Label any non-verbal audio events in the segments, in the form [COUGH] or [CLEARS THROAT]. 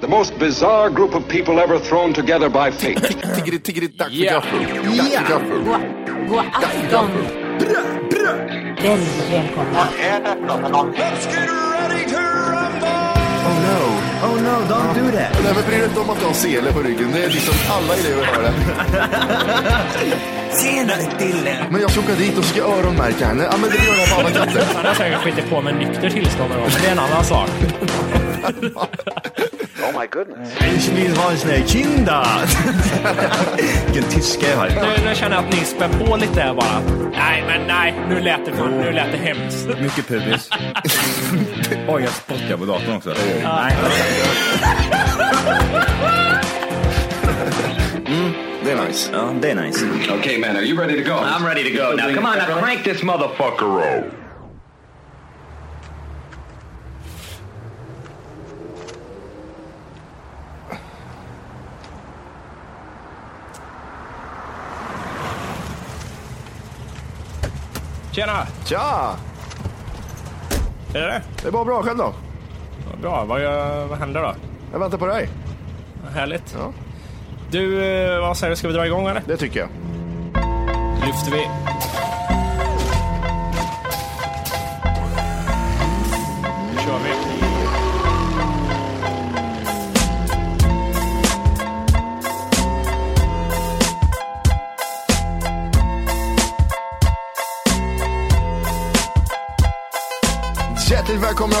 The most bizarre group of people ever thrown together by fate. Tiggeri, tiggeri, dack för gaffel. För gaffel. God afton! Väldigt välkomna. Oh no, oh no, don't do that. Nej men bry dig inte om att du har sele på ryggen. Det är liksom alla elever har det. Tjena Dille! Men jag ska åka dit och ska öronmärka henne. Ja men det gör jag på alla katter. Han har säkert skitit på med nykter tillstånd men det är en annan sak. [LAUGHS] Ich vill ha en sån här kinda! Vilken tyska jag har. Nu, nu känner jag att ni spär på lite här bara. Nej, men nej, nu lät det, fan, nu lät det hemskt. Mycket pubis. [LAUGHS] Oj, jag spottar på datorn också. Nej. [LAUGHS] Det är nice. Det är nice. okay, man, are you ready to go? I'm ready to go now. Come on, now crank this motherfucker up. Tjena! Tja! Är det det? Är bara bra själv då. Bra, vad, gör- vad händer då? Jag väntar på dig. Vad Härligt. Ja. Du, eh, vad säger du, ska vi dra igång eller? Det tycker jag. Lyfter vi.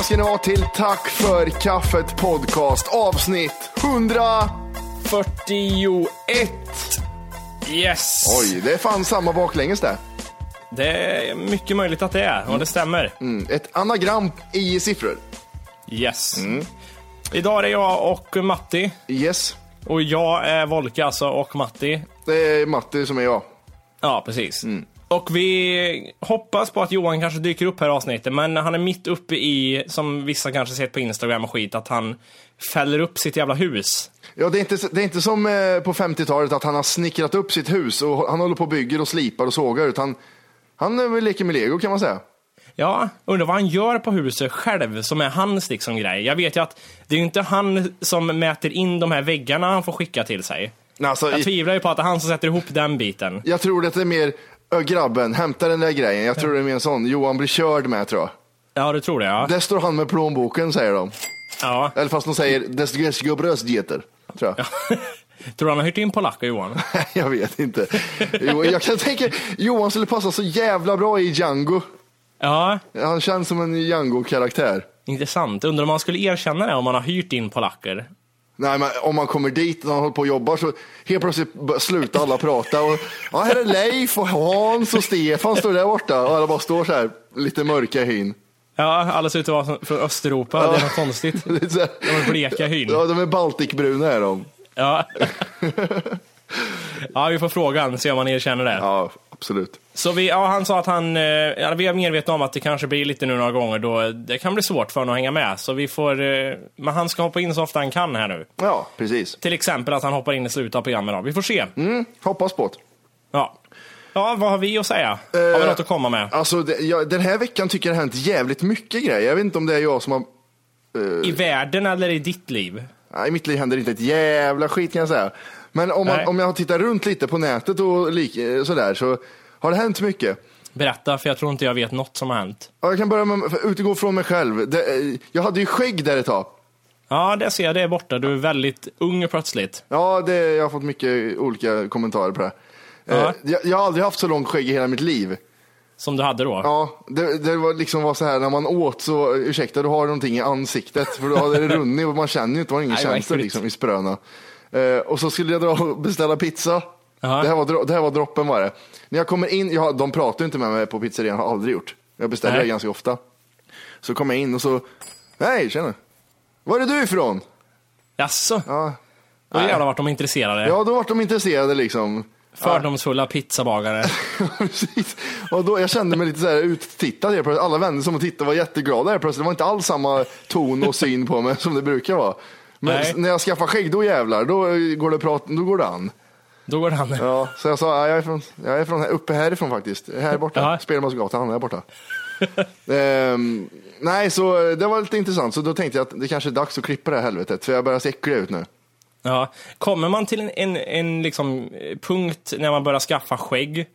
Ska ni vara till Tack för kaffet podcast avsnitt 100. 41. Yes! Oj, det är fan samma baklänges det. Det är mycket möjligt att det är, och det stämmer. Mm, ett anagram i siffror. Yes. Idag är det jag och Matti. Yes, Och jag är Volke alltså, och Matti. det är Matti som är jag. Ja, precis. Och vi hoppas på att Johan kanske dyker upp här i avsnittet, men han är mitt uppe i, som vissa kanske sett på Instagram och skit, att han fäller upp sitt jävla hus. Ja, det är inte, det är inte som eh, på 50-talet att han har snickrat upp sitt hus och han håller på och bygger och slipar och sågar, utan han eh, leker med lego kan man säga. Ja, undrar vad han gör på huset själv som är hans liksom grej. Jag vet ju att det är ju inte han som mäter in de här väggarna han får skicka till sig. Alltså, Jag i- tvivlar ju på att det är han som sätter ihop den biten. jag tror att det är mer, "Ö, grabben, hämta den där grejen. Jag tror det är mer en sån, Johan blir körd med tror jag. Ja, du tror det ja. Där står han med plånboken säger de. ja. Eller fast de säger, det ska gå bröstgetter. Tror jag. [LAUGHS] Tror du han har hyrt in polacker Johan? [LAUGHS] jag vet inte. Jo, jag kan tänka, Johan skulle passa så jävla bra i Django. Ja, Han känns som en Django-karaktär. intressant. Undrar om man skulle erkänna det om man har hyrt in polacker? Nej, men om man kommer dit och han håller på och jobbar så helt plötsligt slutar alla prata. Och, ja, här är Leif och Hans och Stefan står där borta och alla bara står så här lite mörka i hyn. Ja, alla ser ut att vara från Östeuropa. Det är något konstigt. Det [LAUGHS] är De är bleka hyn. Ja, de är baltikbruna är de. Ja. [LAUGHS] ja, vi får frågan, se om han erkänner det. Ja, absolut. Så vi, ja, han sa att han, eh, ja, vi är medvetna om att det kanske blir lite nu några gånger då det kan bli svårt för honom att hänga med. Så vi får, eh, men han ska hoppa in så ofta han kan här nu. Ja, precis. Till exempel att han hoppar in i slutet av programmet då. Vi får se. Hoppas på det. Ja. ja, vad har vi att säga? har vi Eh, något att komma med? Alltså, det, jag, den här veckan tycker jag det har hänt jävligt mycket grejer. Jag vet inte om det är jag som har... I världen eller i ditt liv? Nej, I mitt liv händer inte ett jävla skit kan jag säga. Men om, man, om jag tittar runt lite på nätet och lik, eh, sådär så har det hänt mycket. Berätta, för jag tror inte jag vet något som har hänt. Ja, jag kan börja med, för utgå från mig själv. Det, eh, jag hade ju skägg där ett tag. Ja, det ser jag, det är borta. Du är väldigt ung plötsligt. Ja, det, jag har fått mycket olika kommentarer på det. Eh, Ja. jag, jag har aldrig haft så långt skägg i hela mitt liv. Som du hade då? Ja, det, det var liksom var så här när man åt så, ursäkta du har någonting i ansiktet för då hade det runnit och man känner ju inte, man har ingen [LAUGHS] Nej, känsla liksom i spröna. Eh, och så skulle jag dra och beställa pizza. Det här, var, det här var droppen var det. När jag kommer in, jag, de pratar ju inte med mig på pizzerian, har aldrig gjort. Jag beställer det ganska ofta. Så kommer jag in och så, hej tjena. Var är du ifrån? Jaså? Ja, Då jävlar vart de intresserade. ja då vart de intresserade liksom. Fördomsfulla pizzabagare. [LAUGHS] Precis. Och då, jag kände mig lite så här uttittad. helt plötsligt. Alla vänner som var tittade var jätteglada. helt plötsligt. Det var inte alls samma ton och syn på mig som det brukar vara. Men Nej. när jag skaffar skägg, då jävlar, då går det, prat, då går det an. Då går han. Ja, så jag sa, ja, jag är från, jag är från här, uppe härifrån faktiskt. Här borta. Ja. Spelmansgatan, här borta. [LAUGHS] Ehm, nej, så det var lite intressant. Så då tänkte jag att det kanske är dags att klippa det här helvetet. För jag börjar se äcklig ut nu. Ja. Kommer man till en, en, en liksom, eh, punkt när man börjar skaffa skägg.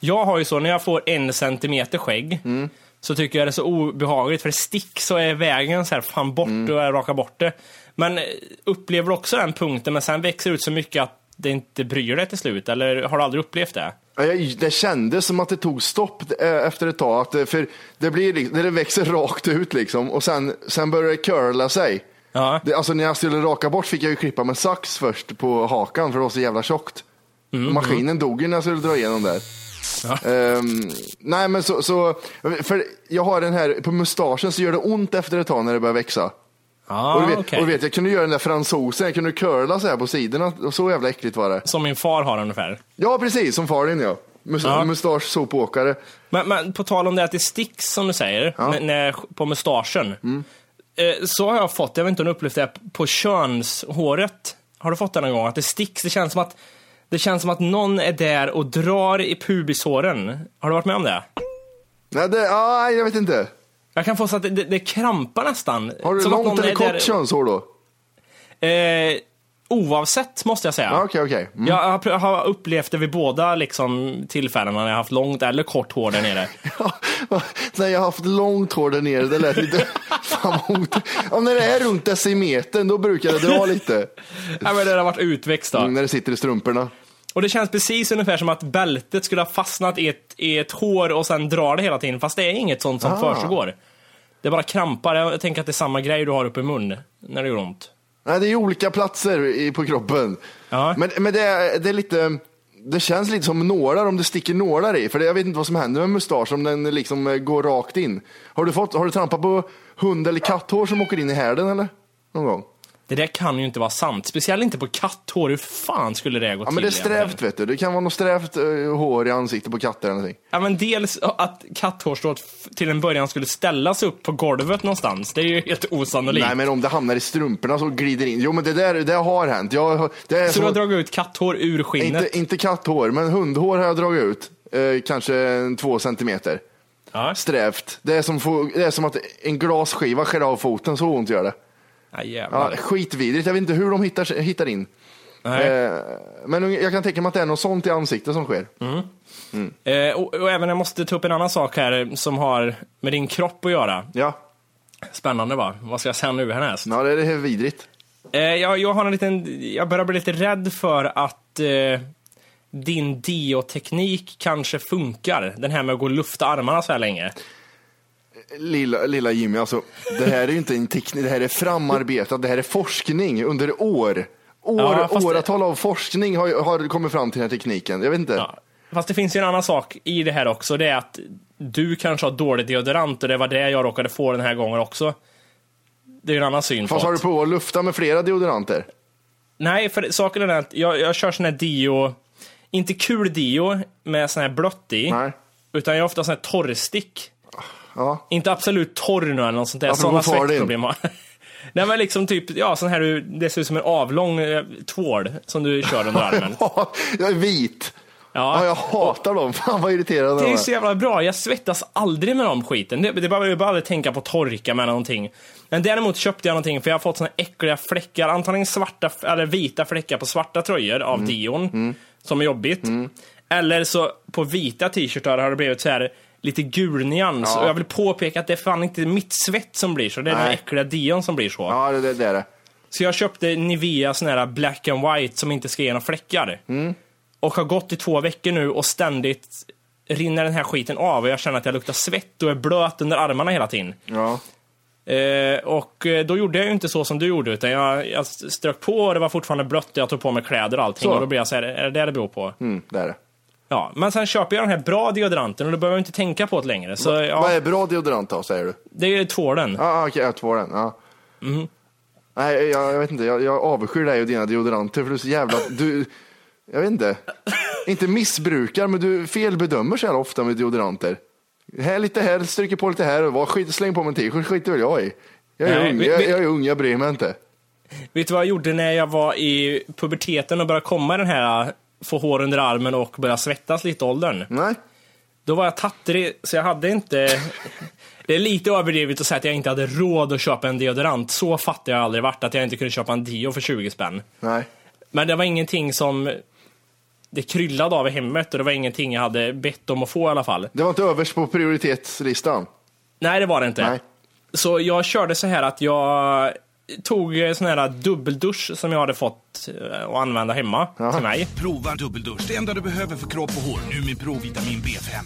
Jag har ju så, när jag får en centimeter skägg, Mm. så tycker jag det är så obehagligt, för det stick så är vägen så här, fan bort Mm. och jag rakar bort det. Men eh, upplever du också den punkten, men sen växer det ut så mycket att det inte bryr dig till slut, eller har du aldrig upplevt det? Ja, Det kändes som att det tog stopp eh, efter ett tag. Det, för det, blir, det växer rakt ut liksom och sen, sen börjar det curla sig. Ja. Det, alltså när jag skulle raka bort fick jag ju klippa med sax först på hakan för det var så jävla tjockt. Maskinen dog ju när jag skulle dra igenom där. Ehm, nej men så, så, för jag har den här, på mustaschen så gör det ont efter ett tag när det börjar växa. Ja, och, du vet, okej. och du vet, jag kunde göra den där fransosen, jag kunde curla så här på sidorna och så jävla äckligt var det. Som min far har ungefär. Ja precis, som far din ja. Mus- Ja. Mustasch, sopåkare. Men, men på tal om det att det sticks som du säger, Ja. Mm. när, på mustaschen. Eh, så har jag fått, jag vet inte om du upplevt det, på könshåret. Har du fått det någon gång? Att det sticks, det känns som att det känns som att någon är där och drar i pubishåren. Har du varit med om det? Nej, det, ah, jag vet inte. Jag kan få så att det, det, krampar nästan. Har du som långt eller kort könshår då? Eh, oavsett, måste jag säga. Ja, Okej, okej. Mm. Jag har, jag har upplevt det vid båda liksom, tillfällena när jag har haft långt eller kort hår där nere. [LAUGHS] Ja, Nej, jag har haft långt hår där nere, det lät lite... [LAUGHS] Fan ja, när det är runt decimetern, då brukar det dra lite. [LAUGHS] ja, men det har varit utväxt då. Mm, när det sitter i strumporna. Och det känns precis ungefär som att bältet skulle ha fastnat i ett, i ett hår och sen drar det hela tiden, fast det är inget sånt som Ah. försiggår. Det bara krampar. Jag tänker att det är samma grej du har uppe i mun när det gör ont. Nej, det är olika platser i, på kroppen. Ja. Men, men det, är, det är lite... Det känns lite som nålar om det sticker nålar i. För det, jag vet inte vad som händer med mustasch om den liksom eh, går rakt in. Har du, fått, har du trampat på hund eller katthår som åker in i härden eller? Någon gång? Det där kan ju inte vara sant. Speciellt inte på katthår. Hur fan skulle det gå Ja, till? men det är strävt vet du. Det kan vara något strävt eh, hår i ansiktet på katter eller någonting. Ja, men dels att katthårstrået till en början skulle ställas upp på golvet någonstans. Det är ju helt osannolikt. Nej, men om det hamnar i strumporna så glider in. Jo, men det där det har hänt. Jag, det är Så som, du har dragit ut katthår ur skinnet? inte, inte katthår, men hundhår har jag dragit ut. Eh, kanske två centimeter. Ja. Strävt. Det är, som det är som att en glasskiva skär av foten, så ont gör det. Ja, Ja, jävlar. skitvidrigt. Jag vet inte hur de hittar, hittar in. Nej. Eh, men jag kan tänka mig att det är något sånt i ansiktet som sker. Eh, och, och även jag måste ta upp en annan sak här som har med din kropp att göra. Ja, Spännande va? Vad ska jag säga nu härnäst? ja det är det vidrigt. Eh, jag, jag har en liten, jag börjar bli lite rädd för att eh, din dioteknik kanske funkar. Den här med att gå och lufta armarna så här länge. Lilla, lilla Jimmy, alltså, det här är ju inte en teknik, det här är framarbetat, det här är forskning under år. År, Ja, fast åratal av forskning har, har kommit fram till den här tekniken. Jag vet inte. Ja. Fast det finns ju en annan sak i det här också. Det är att du kanske har dålig deodorant och det var det jag råkade få den här gången också. Det är ju en annan syn på Fast har du provat att lufta med flera deodoranter? Nej, för saken är den att jag, jag kör sån här dio, inte kul dio med sån här blött i. Nej. Utan jag har ofta sån här torrstick. Ja. Inte absolut torr nu eller något sånt där. Sådana svettproblem har Nej men liksom typ, ja sån här, du- det ser ut som en avlång eh, tvål som du kör under armen. [LAUGHS] jag är vit. Ja. Ja. jag hatar dem. Fan vad irriterande Det är ju så jävla bra, jag svettas aldrig med de skiten. Det, det bara, jag bara aldrig tänka på torka med någonting. Men däremot köpte jag någonting för jag har fått såna äckliga fläckar, antagligen svarta eller vita fläckar på svarta tröjor av Mm. Dion. Som är jobbigt. Eller så på vita t-shirtar har det blivit så här lite gul nyans. Ja. Och jag vill påpeka att det är fan inte mitt svett som blir så, det är den Nej. äckliga dion som blir så. Ja, det, det, det är det. Så jag köpte Nivea sån här black and white som inte ska ge några fläckar. Mm. Och har gått i två veckor nu och ständigt rinner den här skiten av och jag känner att jag luktar svett och är blöt under armarna hela tiden. Ja. Eh, och eh, då gjorde jag ju inte så som du gjorde, utan jag, jag strök på och det var fortfarande blött och jag tog på mig kläder och allting. Så. Och då blev jag så här, är det det det beror på? Mm, det är det. Ja, men sen köper jag den här bra deodoranten och då behöver jag inte tänka på det längre. Så Vad ja, är bra deodorant då, säger du? det är tvålen. Ja, ah, okej, jag tvår den. Ja. Mhm. Nej, jag, jag vet inte. Jag, jag avskyr dig och dina deodoranter för du är så jävla... Du, jag vet inte. Inte missbrukar, men du felbedömer så här ofta med deodoranter. Här lite här, stryker på lite här och vad, skit, släng på mig en t-shirt, skiter väl jag i. Jag är, Nej, ung, vi- jag, jag är ung, jag bryr mig inte. Vet du vad jag gjorde när jag var i puberteten och började komma den här få hår under armen och börja svettas lite åldern? Nej. Då var jag tattrig, så jag hade inte... [LAUGHS] Det är lite överdrivet att säga att jag inte hade råd att köpa en deodorant. Så fattar jag aldrig varit, att jag inte kunde köpa en deo för 20 spänn. Nej. Men det var ingenting som det kryllade av i hemmet och det var ingenting jag hade bett om att få i alla fall. Det var inte överst på prioritetslistan. Nej, det var det inte. Nej. Så jag körde så här att jag tog eh, sån här dubbeldusch som jag hade fått eh, att använda hemma till mig. Prova dubbeldusch. Det enda du behöver för kropp och hår. Nu med Provitamin B5.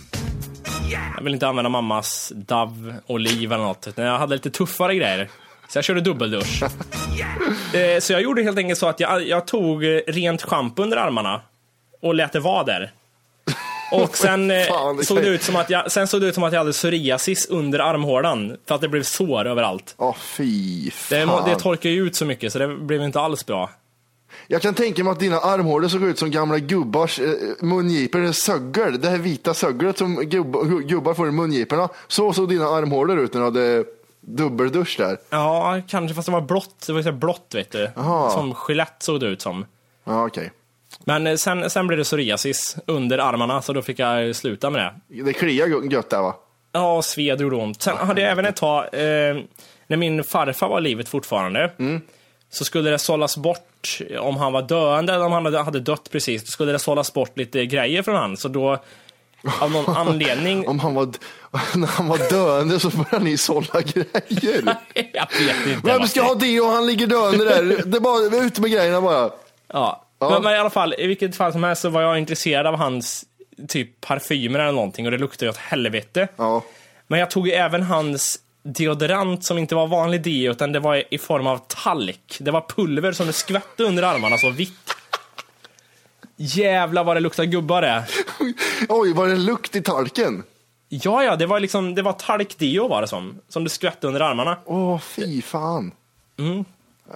Jag vill inte använda mammas Dove Oliv eller något, utan jag hade lite tuffare grejer. Så jag körde dubbeldusch. [LAUGHS] Eh, så jag gjorde helt enkelt så att jag, jag tog eh, rent schampo under armarna och lät det vara där. Och sen, eh, Fan, det såg det ut som att jag, sen såg det ut som att jag hade psoriasis under armhålan, för att det blev sår överallt. Åh, fy Det, fan. det torkade ju ut så mycket, så det blev inte alls bra. Jag kan tänka mig att dina armhålor såg ut som gamla gubbars eh, mungipor, söggel. Det här vita sögglet som gubb, gubbar får i mungiporna. Så såg dina armhålor ut när du hade dubbeldusch där. Ja, kanske, fast det var blått. Det var så blått, vet du. Jaha. Som gelett såg det ut som. Ja, okej. Men eh, sen, sen blev det psoriasis under armarna, så då fick jag sluta med det. Det kliar gö- gött där va? Ja, sved gjorde ont. Sen hade jag även ett tag, eh, när min farfar var i livet fortfarande, så skulle det sållas bort, om han var döende eller om han hade, dött precis, då skulle det sållas bort lite grejer från han. Så då, av någon [LAUGHS] anledning... Om han var, [LAUGHS] när han var döende så började ni sålla grejer. [LAUGHS] jag vet inte. Vem ska ha det och han ligger döende där? Det är bara ut med grejerna bara. Ja. Ja. Men, i alla fall, i vilket fall som helst så var jag intresserad av hans typ parfymer eller någonting och det luktade ju åt helvete. Ja. Men jag tog ju även hans deodorant som inte var vanlig deo utan det var i form av talk. Det var pulver som det skvätte under armarna så vitt. Jävlar vad det luktar gubbar det. [LAUGHS] Oj, var det lukt i talken? Ja, ja, det var liksom, det var talkdeo var det som. Som det skvätte under armarna. Åh, fy fan. Mm.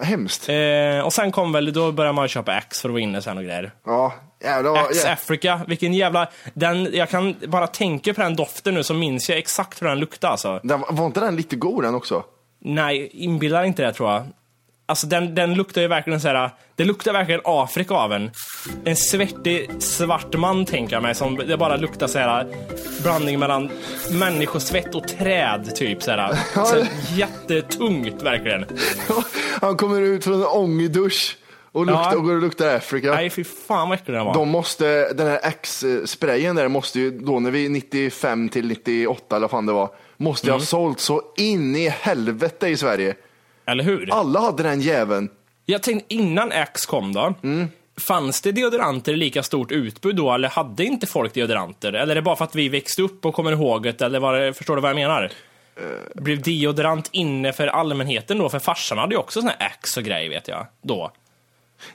Hemskt. Eh, och sen kom väl, då började man köpa Axe för att vara inne sen och grejer. Ja, jävlar. Axe Ja. Africa, vilken jävla... Den, jag kan bara tänka på den doften nu så minns jag exakt hur den luktade alltså. Den, var inte den lite god den också? Nej, inbillar inte det tror jag. Alltså den, den luktar ju verkligen så här. Det luktar verkligen Afrika av en. En svettig svart man tänker jag mig som det bara luktar så här blandning mellan människosvett och träd typ så här. [LAUGHS] Så här jättetungt verkligen. Han kommer ut från en ångdusch och, luktar, Ja. och går och luktar Afrika. Nej fy fan vad äcklig den var. De måste, den här X-sprayen där måste ju då när vi 95 till 98 eller vad fan det var, måste Mm. ha sålt så in i helvete i Sverige. Eller hur? Alla hade den jäveln. Jag tänkte innan Axe kom då. Fanns det deodoranter i lika stort utbud då eller hade inte folk deodoranter? Eller är det bara för att vi växte upp och kommer ihåg det? Eller var det, förstår du vad jag menar? Blev deodorant inne för allmänheten då? För farsan hade ju också såna här Axe och grejer vet jag. Då.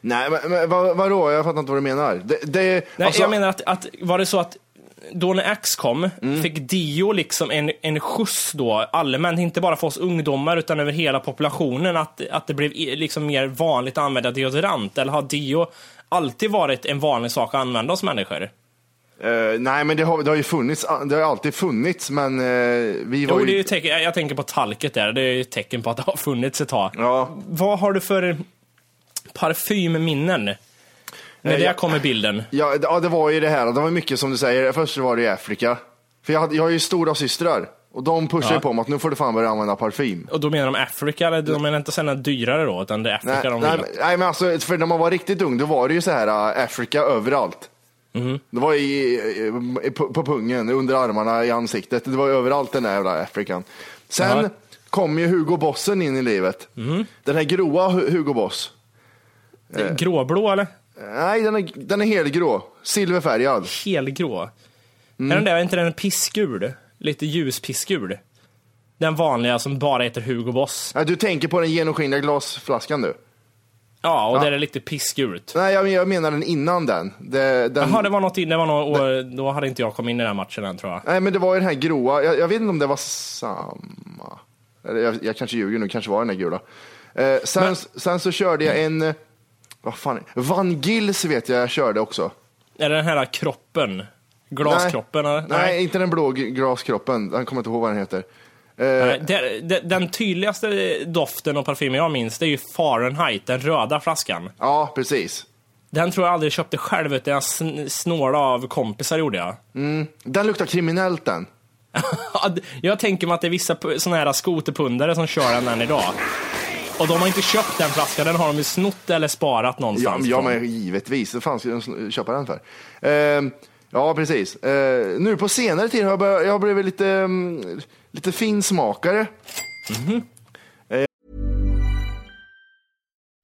Nej, men, men vad, vadå? Jag fattar inte vad du menar. Det, det, Nej, alltså- jag menar att, att var det så att då när Axe kom, fick Dio liksom en, en skjuts då, allmänt, inte bara för oss ungdomar utan över hela populationen, att, att det blev liksom mer vanligt att använda deodorant? Eller har Dio alltid varit en vanlig sak att använda hos människor? Eh, nej, men det har, det har ju funnits, det har alltid funnits, men eh, vi var Jo, det är ju... jag jag tänker på talket där, det är ju ett tecken på att det har funnits ett tag. Ja. Vad har du för parfymminnen? När det jag- kom i bilden. Ja, det- ja, det var ju det här. Det var mycket som du säger. Först var det i Afrika. För jag, hade, jag har ju stora systrar och de pushar Ja. ju på mig att nu får du fan börja använda parfym. Och då menar de Afrika, eller de menar inte sen dyrare då, utan det är Afrika Nej, de nej, men- nej, men alltså, för när man var riktigt ung, då var det ju så här äh, Afrika överallt. Det var i, i, på, på pungen, under armarna, i ansiktet. Det var överallt den där jävla African. Sen Ja. kom ju Hugo Bossen in i livet. Den här gråa Hu- Hugo Boss. Gråblå eller? Nej, den är, den är helgrå. Silverfärgad. Helgrå. Mm. Är den där, är inte den pissgul? Lite ljus pissgul? Den vanliga som bara heter Hugo Boss. Ja, du tänker på den genomskinliga glasflaskan du? Ja, och Ja. där är lite pissgult. Nej, jag, jag menar den innan den. Det, den Jaha, det var något, det var något år, då hade inte jag kommit in i den här matchen än tror jag. Nej, men det var ju den här gråa. Jag, jag vet inte om det var samma. Eller jag, jag kanske ljuger nu, kanske var den där gula. Eh, sen, sen så körde jag en, eh, vad fan, Van Gils vet jag jag körde också. Är det den här kroppen? Glaskroppen? Nej, eller? nej, inte den blå glaskroppen. Jag kommer inte ihåg vad den heter. Eh, Nej, det, det, den tydligaste doften och parfymen jag minns, det är ju Fahrenheit, den röda flaskan. Ja, precis. Den tror jag aldrig köpte själv, utan jag sn- snålade av kompisar gjorde jag. [LAUGHS] Mm. Den luktar kriminellt den. Jag tänker mig att det är vissa såna här skoterpundare som kör den än idag. Och de har inte köpt den flaskan, den har de ju snott eller sparat Ja, någonstans. ja ifrån. men givetvis. Fanns ju en sn- köpa den för. Eh, ja, precis. Eh, nu på senare tid har jag, börjat, jag blivit lite, mm, lite finsmakare.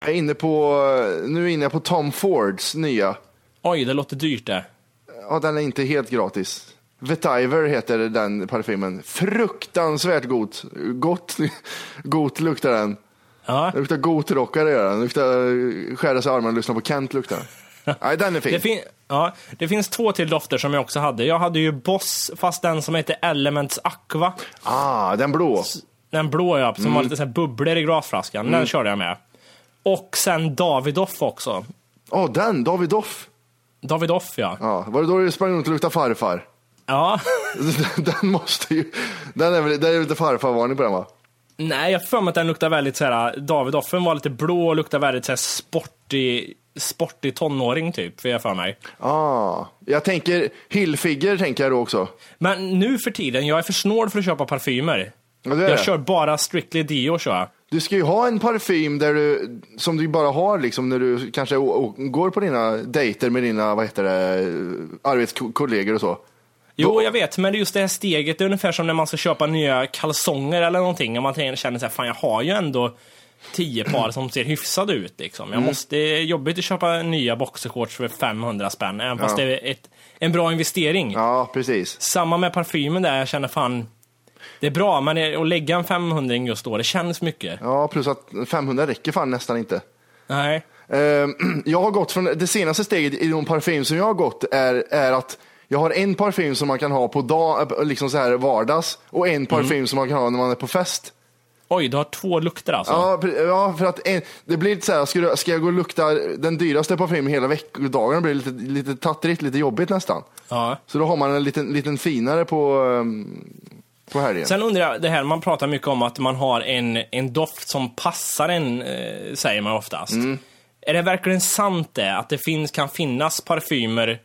Jag är inne på, nu är jag inne på Tom Fords nya. Oj, det låter dyrt det. Ja, den är inte helt gratis. Vetiver heter den parfymen. Fruktansvärt gott. Gott, [LAUGHS] gott luktar den. Ja. Det luktar gotrockare gör den. Det luktar skära sig i armarna och lyssna på Kent luktar den. [LAUGHS] Nej, den är fin. Det, fin- ja, det finns två till dofter som jag också hade. Jag hade ju Boss, fast den som heter Elements Aqua. Ah, den blå. Den blå ja, som Mm. var lite så här bubblor i glasflaskan. Mm. Den körde jag med. Och sen Davidoff också. Ja, den. Davidoff. Davidoff ja. Ja, var det då du sprang runt och luktade farfar? Ja. [LAUGHS] den måste ju... Den är väl, det är lite farfarvarning på den va? Nej, jag för mig att den luktar väldigt så här. Davidoffen var lite blå och luktade väldigt så här sportig, sportig tonåring typ, för jag för mig. Ah, jag tänker Hillfigger tänker jag då också. Men nu för tiden, jag är för snål för att köpa parfymer. Ja, jag kör bara Strictly Dio kör jag. Du ska ju ha en parfym där du, som du bara har liksom när du kanske går på dina dejter med dina, vad heter det, arbetskollegor och så. Jo, jag vet, men just det här steget, det är ungefär som när man ska köpa nya kalsonger eller någonting. Och man känner så här, fan jag har ju ändå tio par som ser hyfsade ut liksom. Jag Mm. måste, det är jobbigt att köpa nya boxershorts för 500 spänn, även fast Ja. det är ett, en bra investering. Ja, precis. Samma med parfymen där, jag känner fan, det är bra, men att lägga en 500 just då, det känns mycket. Ja, plus att 500 räcker fan nästan inte. Nej. Ehm, [CLEARS THROAT] Jag har gått från, det senaste steget i de parfym som jag har gått är, är att jag har en parfym som man kan ha på dag, liksom så här vardags och en parfym som man kan ha när man är på fest. Oj, du har två lukter alltså? Ja för att en, det blir lite så här, ska, du, ska jag gå och lukta den dyraste parfymen hela veckodagen blir det lite, lite tattrigt, lite jobbigt nästan. Ja. Så då har man en liten, liten finare på, ehm, på helgen. Sen undrar jag, det här man pratar mycket om att man har en, en doft som passar en, eh, säger man oftast. Mm. Är det verkligen sant det? Att det finns, kan finnas parfymer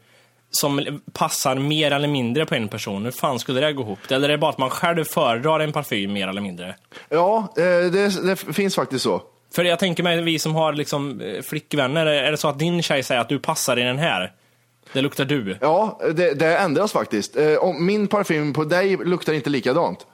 som passar mer eller mindre på en person? Hur fan skulle det gå ihop? Eller är det bara att man själv föredrar en parfym mer eller mindre? Ja, eh, det, det finns faktiskt så. För jag tänker mig, vi som har liksom eh, flickvänner, är det så att din tjej säger att du passar i den här? Det luktar du. Ja, det, det ändras faktiskt. Eh, min parfym på dig luktar inte likadant.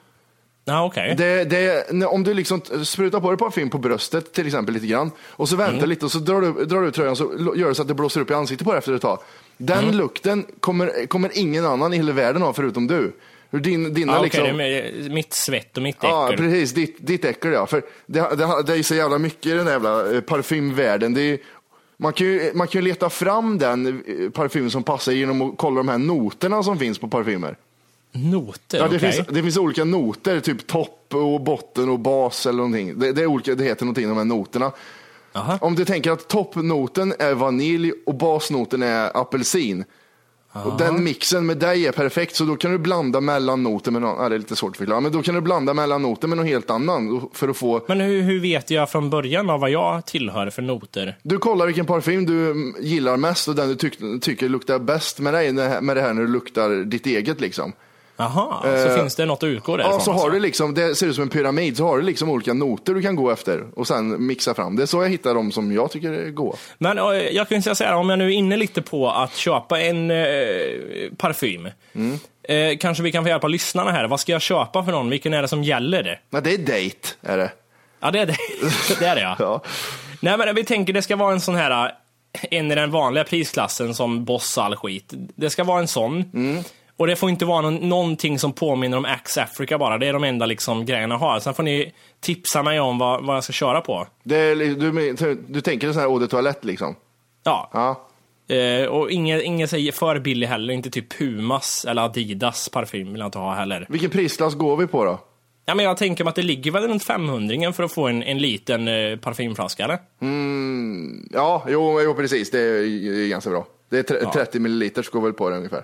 Ja, okej. Det, det, om du liksom sprutar på dig parfym på bröstet till exempel lite grann och så väntar Mm. lite och så drar du, drar du ut tröjan så gör det så att det blåser upp i ansiktet på dig efter ett tag. Den Mm. lukten kommer, kommer ingen annan i hela världen ha förutom du. Din, dina Ja, okej, liksom... mitt svett och mitt äckel. Ja, precis. Ditt, ditt äckel ja. För det, det, det är så jävla mycket i den jävla eh, parfymvärlden. Det är, man, kan ju, man kan ju leta fram den eh, parfym som passar genom att kolla de här noterna som finns på parfymer. Noter, Ja, det, okej. finns, det finns olika noter, typ topp och botten och bas eller någonting. Det, det, är olika, det heter någonting, de här noterna. Om du tänker att toppnoten är vanilj och basnoten är apelsin. Och den mixen med dig är perfekt, så då kan du blanda mellan noter med någon, ja, det är lite svårt att förklara, men då kan du blanda mellan noter med någon helt annan för att få Men hur, hur vet jag från början av vad jag tillhör för noter? Du kollar vilken parfym du gillar mest och den du tyck, tycker luktar bäst med dig med det här när du luktar ditt eget liksom. Jaha, så Eh, finns det något att utgå därifrån? Ja, så har alltså. du liksom, det ser ut som en pyramid, så har du liksom olika noter du kan gå efter och sen mixa fram. Det är så jag hittar de som jag tycker är goda. Men jag kan säga så här, om jag nu är inne lite på att köpa en eh, parfym. Mm. Eh, kanske vi kan få hjälpa lyssnarna här. Vad ska jag köpa för någon? Vilken är det som gäller? Nej, det är date, är det. Ja, det är det. [LAUGHS] det, är det ja. Ja. Nej, men vi tänker det ska vara en sån här, eh, en i den vanliga prisklassen som Boss all skit. Det ska vara en sån. Mm. Och det får inte vara någon, någonting som påminner om Axe Africa bara. Det är de enda liksom grejerna jag har. Sen får ni tipsa mig om vad, vad jag ska köra på. det är, du, du tänker en sån här eau de toilette liksom? Ja. Ja. Eh, och ingen, ingen säger för billig heller, inte typ Pumas eller Adidas parfym vill jag inte ha heller. Vilken prisklass går vi på då? Ja, men jag tänker mig att det ligger väl runt 500 för att få en, en liten eh, parfymflaska eller? Mm, ja, jo, jo, precis. Det är, är ganska bra. Det är tre- Ja. 30 milliliter går väl på det ungefär.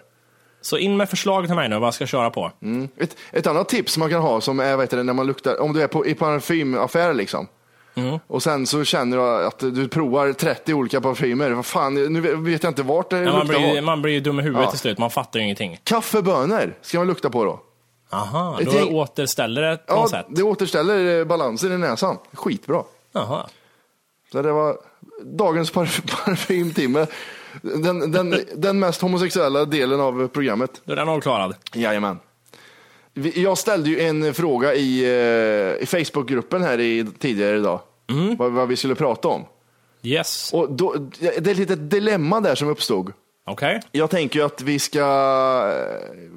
Så in med förslag till mig nu vad jag ska köra på. Mm. Ett, ett annat tips man kan ha som är, vad heter det, när man luktar, om du är på, i parfymaffär liksom. Mm. Och sen så känner du att du provar 30 olika parfymer. Vad fan, nu vet jag inte vart det man, luktar blir, ju- vad. man blir ju dum i huvudet Ja. till slut, man fattar ju ingenting. Kaffebönor ska man lukta på då. Aha, Ett då gäng- återställer det på något Ja, sätt. det återställer eh, balansen i näsan. Skitbra. Jaha. Så det var dagens parf- [LAUGHS] parfymtimme. Den, den, den mest homosexuella delen av programmet. Då är den avklarad. Jajamän. Jag ställde ju en fråga i, eh, i Facebookgruppen här i, tidigare idag. Vad, vad vi skulle prata om. Yes. Och då, det är ett litet dilemma där som uppstod. Okej. Jag tänker att vi ska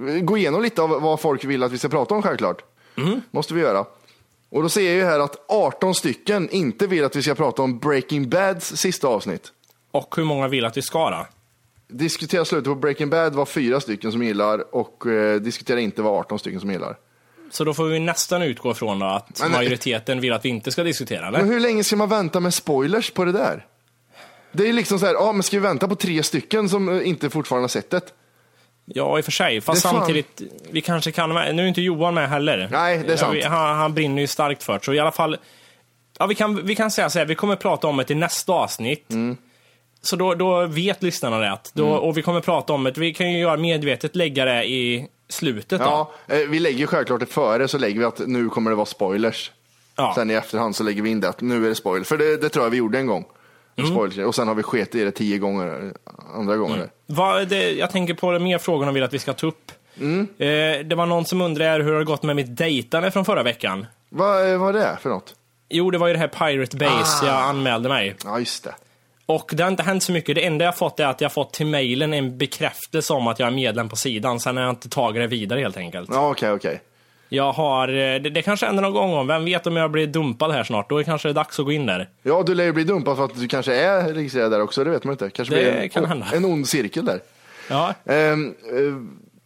eh, gå igenom lite av vad folk vill att vi ska prata om självklart. Måste vi göra. Och då ser jag ju här att 18 stycken inte vill att vi ska prata om Breaking Bads sista avsnitt. Och hur många vill att vi ska då? Diskutera slutet på Breaking Bad var fyra stycken som gillar och eh, diskutera inte var 18 stycken som gillar. Så då får vi nästan utgå från att Men- majoriteten vill att vi inte ska diskutera, eller? Men hur länge ska man vänta med spoilers på det där? Det är liksom så här, ja men ska vi vänta på tre stycken som eh, inte fortfarande har sett det? Ja, i och för sig. Fast samtidigt, vi kanske kan... Nu är inte Johan med heller. Nej, det är sant. Han, han brinner ju starkt för det. Så i alla fall... Ja, vi, kan, vi kan säga så här, vi kommer prata om det i nästa avsnitt. Mm. Så då, då vet lyssnarna det. Då, Och vi kommer prata om det. Vi kan ju göra medvetet lägga det i slutet. Ja, eh, vi lägger ju självklart det före så lägger vi att nu kommer det vara spoilers. Ja. Sen i efterhand så lägger vi in det att nu är det spoiler. För det, det tror jag vi gjorde en gång. Mm. Spoilers. Och sen har vi sket i det tio gånger, eh, andra gånger. Vad, det, jag tänker på mer frågor de vill att vi ska ta upp. Mm. Eh, det var någon som undrade hur det har gått med mitt dejtande från förra veckan. Vad eh, vad är det för något? Jo, det var ju det här Pirate Base. Ah. Jag anmälde mig. Ja, just det. Och det har inte hänt så mycket. Det enda jag fått är att jag fått till mejlen en bekräftelse om att jag är medlem på sidan. Sen har jag inte tagit det vidare helt enkelt. Ja, okej, okej. Jag har, eh, det, det kanske händer någon gång om, vem vet om jag blir dumpad här snart. Då är kanske det dags att gå in där. Ja, du lär ju bli dumpad för att du kanske är registrerad där också, det vet man inte. Kanske Det blir en, kan hända. en ond cirkel där. Ja, Ehm, eh,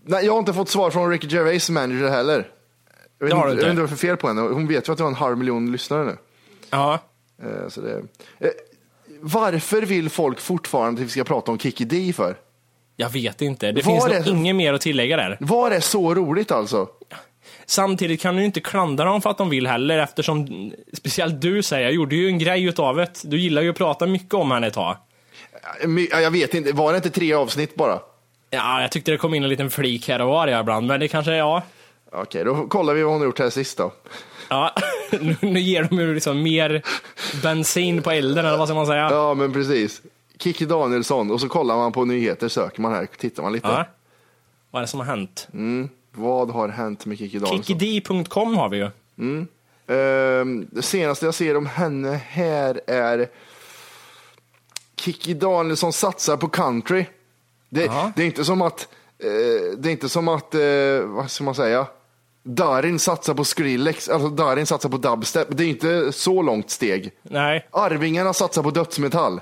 nej, jag har inte fått svar från Ricky Gervais manager heller. Jag vet, inte, du jag vet inte. vad för fel på henne. Hon vet ju att vi har en halv miljon lyssnare nu. ja. Eh, så det, varför vill folk fortfarande att vi ska prata om Kikki D för? Jag vet inte. Det Var finns det- nog inget mer att tillägga där. Var är så roligt alltså? Samtidigt kan du inte klandra dem för att de vill heller eftersom, speciellt du säger, jag gjorde ju en grej utav det. Du gillar ju att prata mycket om henne ett tag. Jag vet inte, var det inte tre avsnitt bara? Ja, jag tyckte det kom in en liten flik här och var ibland, men det kanske, ja. Okej, då kollar vi vad hon har gjort här sist då. Ja, [LAUGHS] nu, ger de ju liksom mer bensin på elden, eller vad ska man säga? Ja, men precis. Kikki Danielsson och så kollar man på nyheter, söker man här, tittar man lite. Ja. Vad är det som har hänt? Vad har hänt med Kikki Danielsson? Kickid.com har vi ju. Mm. Ehm, det senaste jag ser om henne här är Kikki Danielsson satsar på country. Det, det är inte som att, eh, det är inte som att, eh, vad ska man säga, Darin satsar på Skrillex, alltså Darin satsar på dubstep. Det är inte så långt steg. Nej. Arvingarna satsar på dödsmetall.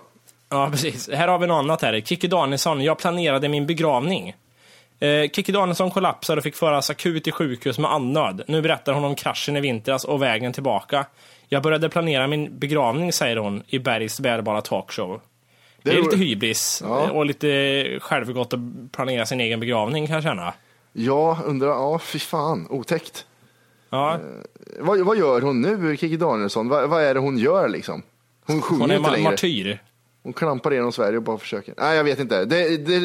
Ja, precis. Här har vi något annat här. Kikki Danielsson, jag planerade min begravning. Eh, Kikki Danielsson kollapsade och fick föras akut till sjukhus med andnöd. Nu berättar hon om kraschen i vintras och vägen tillbaka. Jag började planera min begravning, säger hon, i Bergs bärbara talkshow. Det är, Det är lite hybris Ja. och lite självgott att planera sin egen begravning kan jag känna. Ja, undrar, ja fy fan, otäckt. Ja. Eh, vad, vad gör hon nu, Kikki Danielsson? Vad, vad är det hon gör liksom? Hon sjunger Hon är inte ma- längre. martyr. Hon klampar igenom Sverige och bara försöker. Nej, jag vet inte. Det, det,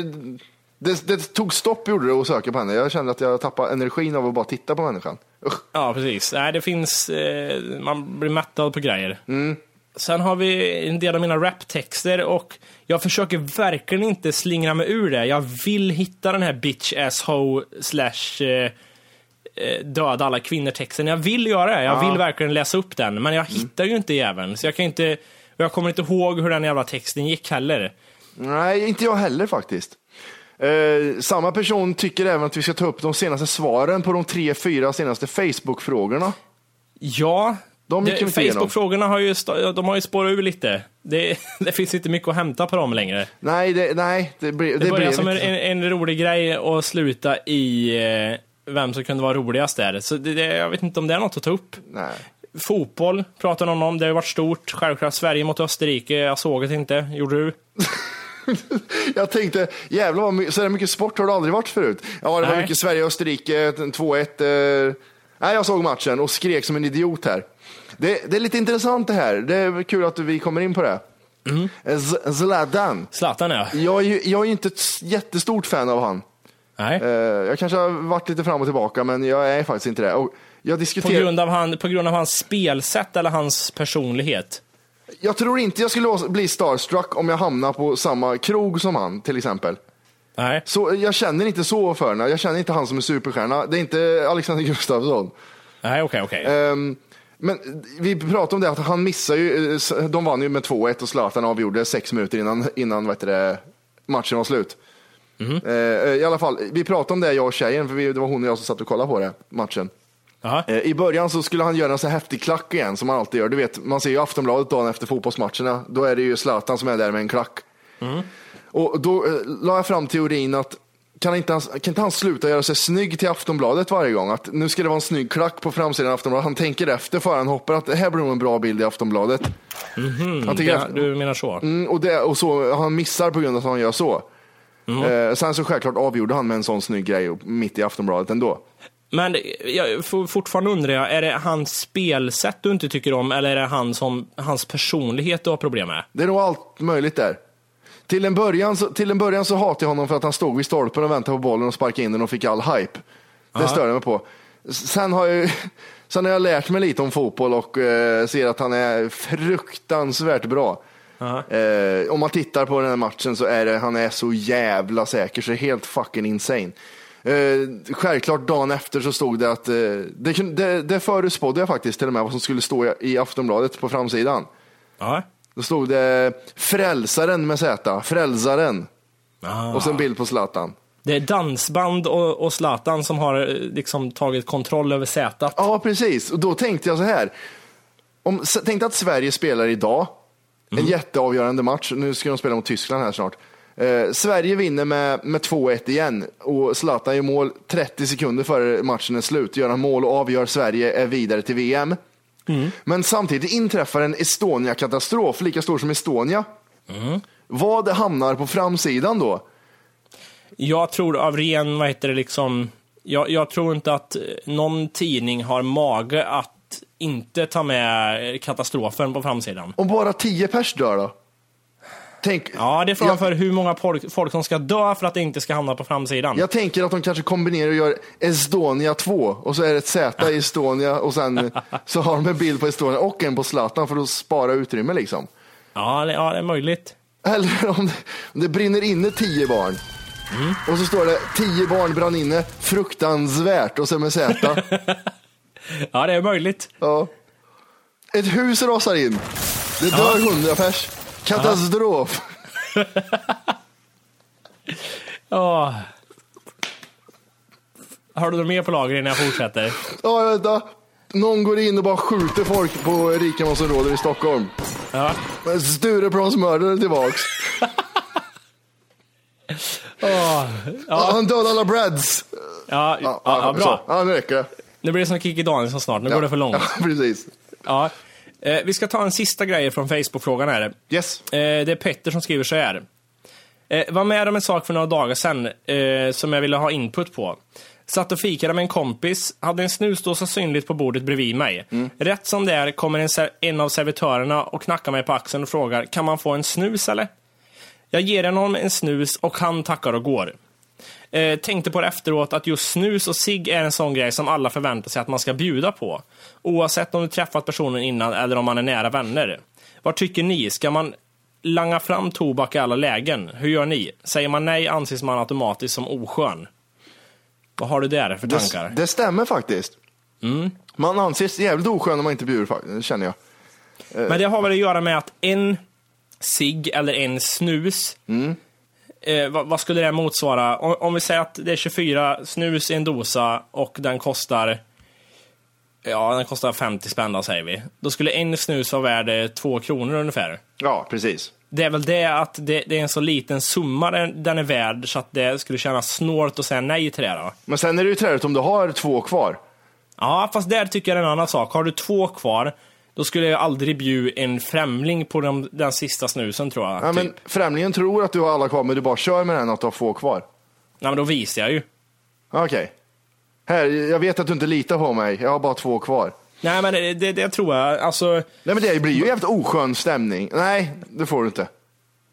det, det tog stopp gjorde det att söka på henne. Jag kände att jag tappade energin av att bara titta på människan. Usch. Ja, precis. Nej, det finns... Eh, man blir mättad på grejer. Mm. Sen har vi en del av mina raptexter och jag försöker verkligen inte slingra mig ur det. Jag vill hitta den här bitch ass hoe slash eh, eh, döda alla kvinnor-texten. Jag vill göra det. Jag Ja. vill verkligen läsa upp den, men jag hittar ju inte jäveln. Så jag kan inte... Jag kommer inte ihåg hur den jävla texten gick heller. Nej, inte jag heller faktiskt. Eh, samma person tycker även att vi ska ta upp de senaste svaren på de tre, fyra senaste Facebook-frågorna. Ja, De. Facebook-frågorna har ju, de har ju spårat ur lite. Det, [LAUGHS] det finns inte mycket att hämta på dem längre. Nej, det, nej, det, blir, Det, det, börjar blev som en, en, rolig grej och sluta i eh, vem som kunde vara roligast där. Så det, jag vet inte om det är något att ta upp. Nej. Fotboll pratar någon om, det har ju varit stort. Självklart Sverige mot Österrike, jag såg det inte. Gjorde du? [LAUGHS] Jag tänkte, jävlar vad så mycket sport har det aldrig varit förut. Ja, det var Nej. mycket Sverige-Österrike, 2-1. Eh, nej, jag såg matchen och skrek som en idiot här. Det, det är lite intressant det här. Det är kul att vi kommer in på det. Eh, Z- Zlatan. Zlatan ja. Jag är ju jag är ju inte ett jättestort fan av han. Nej. Eh, jag kanske har varit lite fram och tillbaka, men jag är faktiskt inte det. Och jag På diskuterar... grund, av han, på grund av hans spelsätt eller hans personlighet? Jag tror inte jag skulle bli starstruck om jag hamnar på samma krog som han, till exempel. Nej. Så jag känner inte så för honom. Jag känner inte han som en superstjärna. Det är inte Alexander Gustafsson. Nej, okej, okej. Ehm, men vi pratade om det att han missar ju, eh, de vann ju med 2-1 och Zlatan avgjorde sex minuter innan, innan vad det, matchen var slut. Mhm. Eh, I alla fall, vi pratade om det jag och tjejen, för vi, det var hon och jag som satt och kollade på det, matchen. Eh, I början så skulle han göra en så häftig klack igen som han alltid gör. Du vet, man ser ju Aftonbladet dagen efter fotbollsmatcherna. Då är det ju Zlatan som är där med en klack. Och då eh, la jag fram teorin att kan inte, han, kan inte han sluta göra sig snygg till Aftonbladet varje gång? Att nu ska det vara en snygg klack på framsidan av Aftonbladet. Han tänker efter före han hoppar att det här blir nog en bra bild i Aftonbladet. Han tänker det, efter. du menar så? Mm, och, det, och så, han missar på grund av att han gör så. Eh, sen så självklart avgjorde han med en sån snygg grej mitt i Aftonbladet ändå. Men jag fortfarande undrar jag, är det hans spelsätt du inte tycker om eller är det han som, hans personlighet du har problem med? Det är nog allt möjligt där. Till en, början så, till en början så hatade jag honom för att han stod vid stolpen och väntade på bollen och sparkade in den och fick all hype. Det Ja. störde jag mig på. Sen har, jag, [LAUGHS] sen har jag lärt mig lite om fotboll och eh, ser att han är fruktansvärt bra. Eh, om man tittar på den här matchen så är det, han är så jävla säker så det är helt fucking insane. Eh, självklart dagen efter så stod det att, eh, det, det, det förutspådde jag faktiskt till och med vad som skulle stå i- Aftonbladet på framsidan. Ja. Då stod det Frälsaren med Z, Frälsaren. Ah. Och så en bild på Zlatan. Det är dansband och, och Zlatan som har eh, liksom tagit kontroll över sätet. Ja, precis. Och då tänkte jag så här. Om, tänk att Sverige spelar idag. En jätteavgörande match. Nu ska de spela mot Tyskland här snart. Eh, Sverige vinner med, med 2-1 igen och Zlatan gör mål 30 sekunder före matchen är slut. Gör han mål och avgör Sverige är vidare till VM. Men samtidigt inträffar en Estonia-katastrof lika stor som Estonia. Vad hamnar på framsidan då? Jag tror av ren, vad heter det liksom, jag, jag tror inte att eh, någon tidning har mage att inte ta med katastrofen på framsidan. Om bara 10 pers dör då? Tänk, Ja, det är frågan för hur många folk, folk som ska dö för att det inte ska hamna på framsidan. Jag tänker att de kanske kombinerar och gör Estonia 2 och så är det ett Z i Estonia och sen [LAUGHS] så har de en bild på Estonia och en på Zlatan för att spara utrymme liksom. Ja, det, ja, det är möjligt. Eller om det, om det brinner inne 10 barn Och så står det tio barn brann inne, fruktansvärt och så med Z. [LAUGHS] Ja, det är möjligt. Ja. Ett hus rasar in. Det dör hundra pers. Katastrof. [LAUGHS] Ja. Har du något mer på lager innan jag fortsätter? Ja, vänta. Någon går in och bara skjuter folk på rikemansområdet i Stockholm. Ja. Stureplansmördare är tillbaks. Åh, [LAUGHS] Ja, han dödade alla Brads. Ja, ja, ja, bra. Så. Ja, nu räcker det. Nu blir det som Kikki Danielsson snart, nu går det för långt. [LAUGHS] Ja, precis. Ja. Eh, vi ska ta en sista grej från Facebook-frågan här. Yes. Eh, det är Petter som skriver så här. Eh, var med om en sak för några dagar sedan eh, som jag ville ha input på. Satt och fikade med en kompis, hade en snusdosa synligt på bordet bredvid mig. Rätt som det är kommer en, en av servitörerna och knackar mig på axeln och frågar kan man få en snus eller? Jag ger honom en snus och han tackar och går. Eh, tänkte på det efteråt att just snus och cigg är en sån grej som alla förväntar sig att man ska bjuda på. Oavsett om du träffat personen innan eller om man är nära vänner. Vad tycker ni? Ska man langa fram tobak i alla lägen? Hur gör ni? Säger man nej anses man automatiskt som oskön. Vad har du där för tankar? Det, det stämmer faktiskt. Mm. Man anses jävligt oskön om man inte bjuder, känner jag. Men det har väl att göra med att en cigg eller en snus, eh, vad, vad skulle det motsvara? Om, om vi säger att det är 24 snus i en dosa och den kostar Ja, den kostar 50 spänn då, säger vi. Då skulle en snus vara värd eh, två kronor ungefär. Ja, precis. Det är väl det att det, det är en så liten summa den, är värd så att det skulle kännas snålt att säga nej till det då. Men sen är det ju träligt om du har två kvar. Ja, fast där tycker jag det är en annan sak. Har du två kvar, då skulle jag aldrig bjuda en främling på de, den sista snusen tror jag. Ja, typ. men främlingen tror att du har alla kvar, men du bara kör med den att du har få kvar. Nej, men då visar jag ju. Okej. Här, jag vet att du inte litar på mig. Jag har bara två kvar. Nej, men det, det, det tror jag. Alltså, Nej, men det blir ju jävligt oskön stämning. Nej, det får du inte.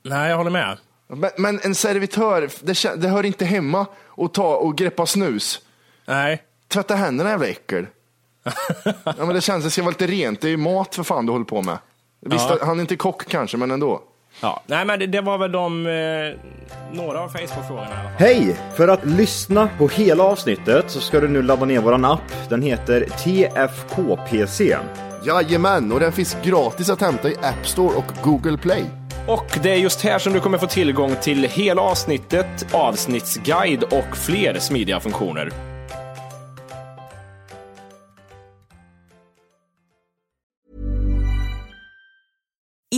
nej, jag håller med. Men, men en servitör, det, det hör inte hemma att ta och greppa snus. Nej. Tvätta händerna jävla äckel. Ja, men det känns, det ska vara lite rent. Det är ju mat för fan du håller på med. Visst, Ja. han är inte kock kanske, men ändå. Ja, nej, men det, det var väl de, eh, några av Facebook-frågorna. Hej! För att lyssna på hela avsnittet så ska du nu ladda ner våran app. Den heter TFKPC. Jajamän, och den finns gratis att hämta i App Store och Google Play. Och det är just här som du kommer få tillgång till hela avsnittet, avsnittsguide och fler smidiga funktioner.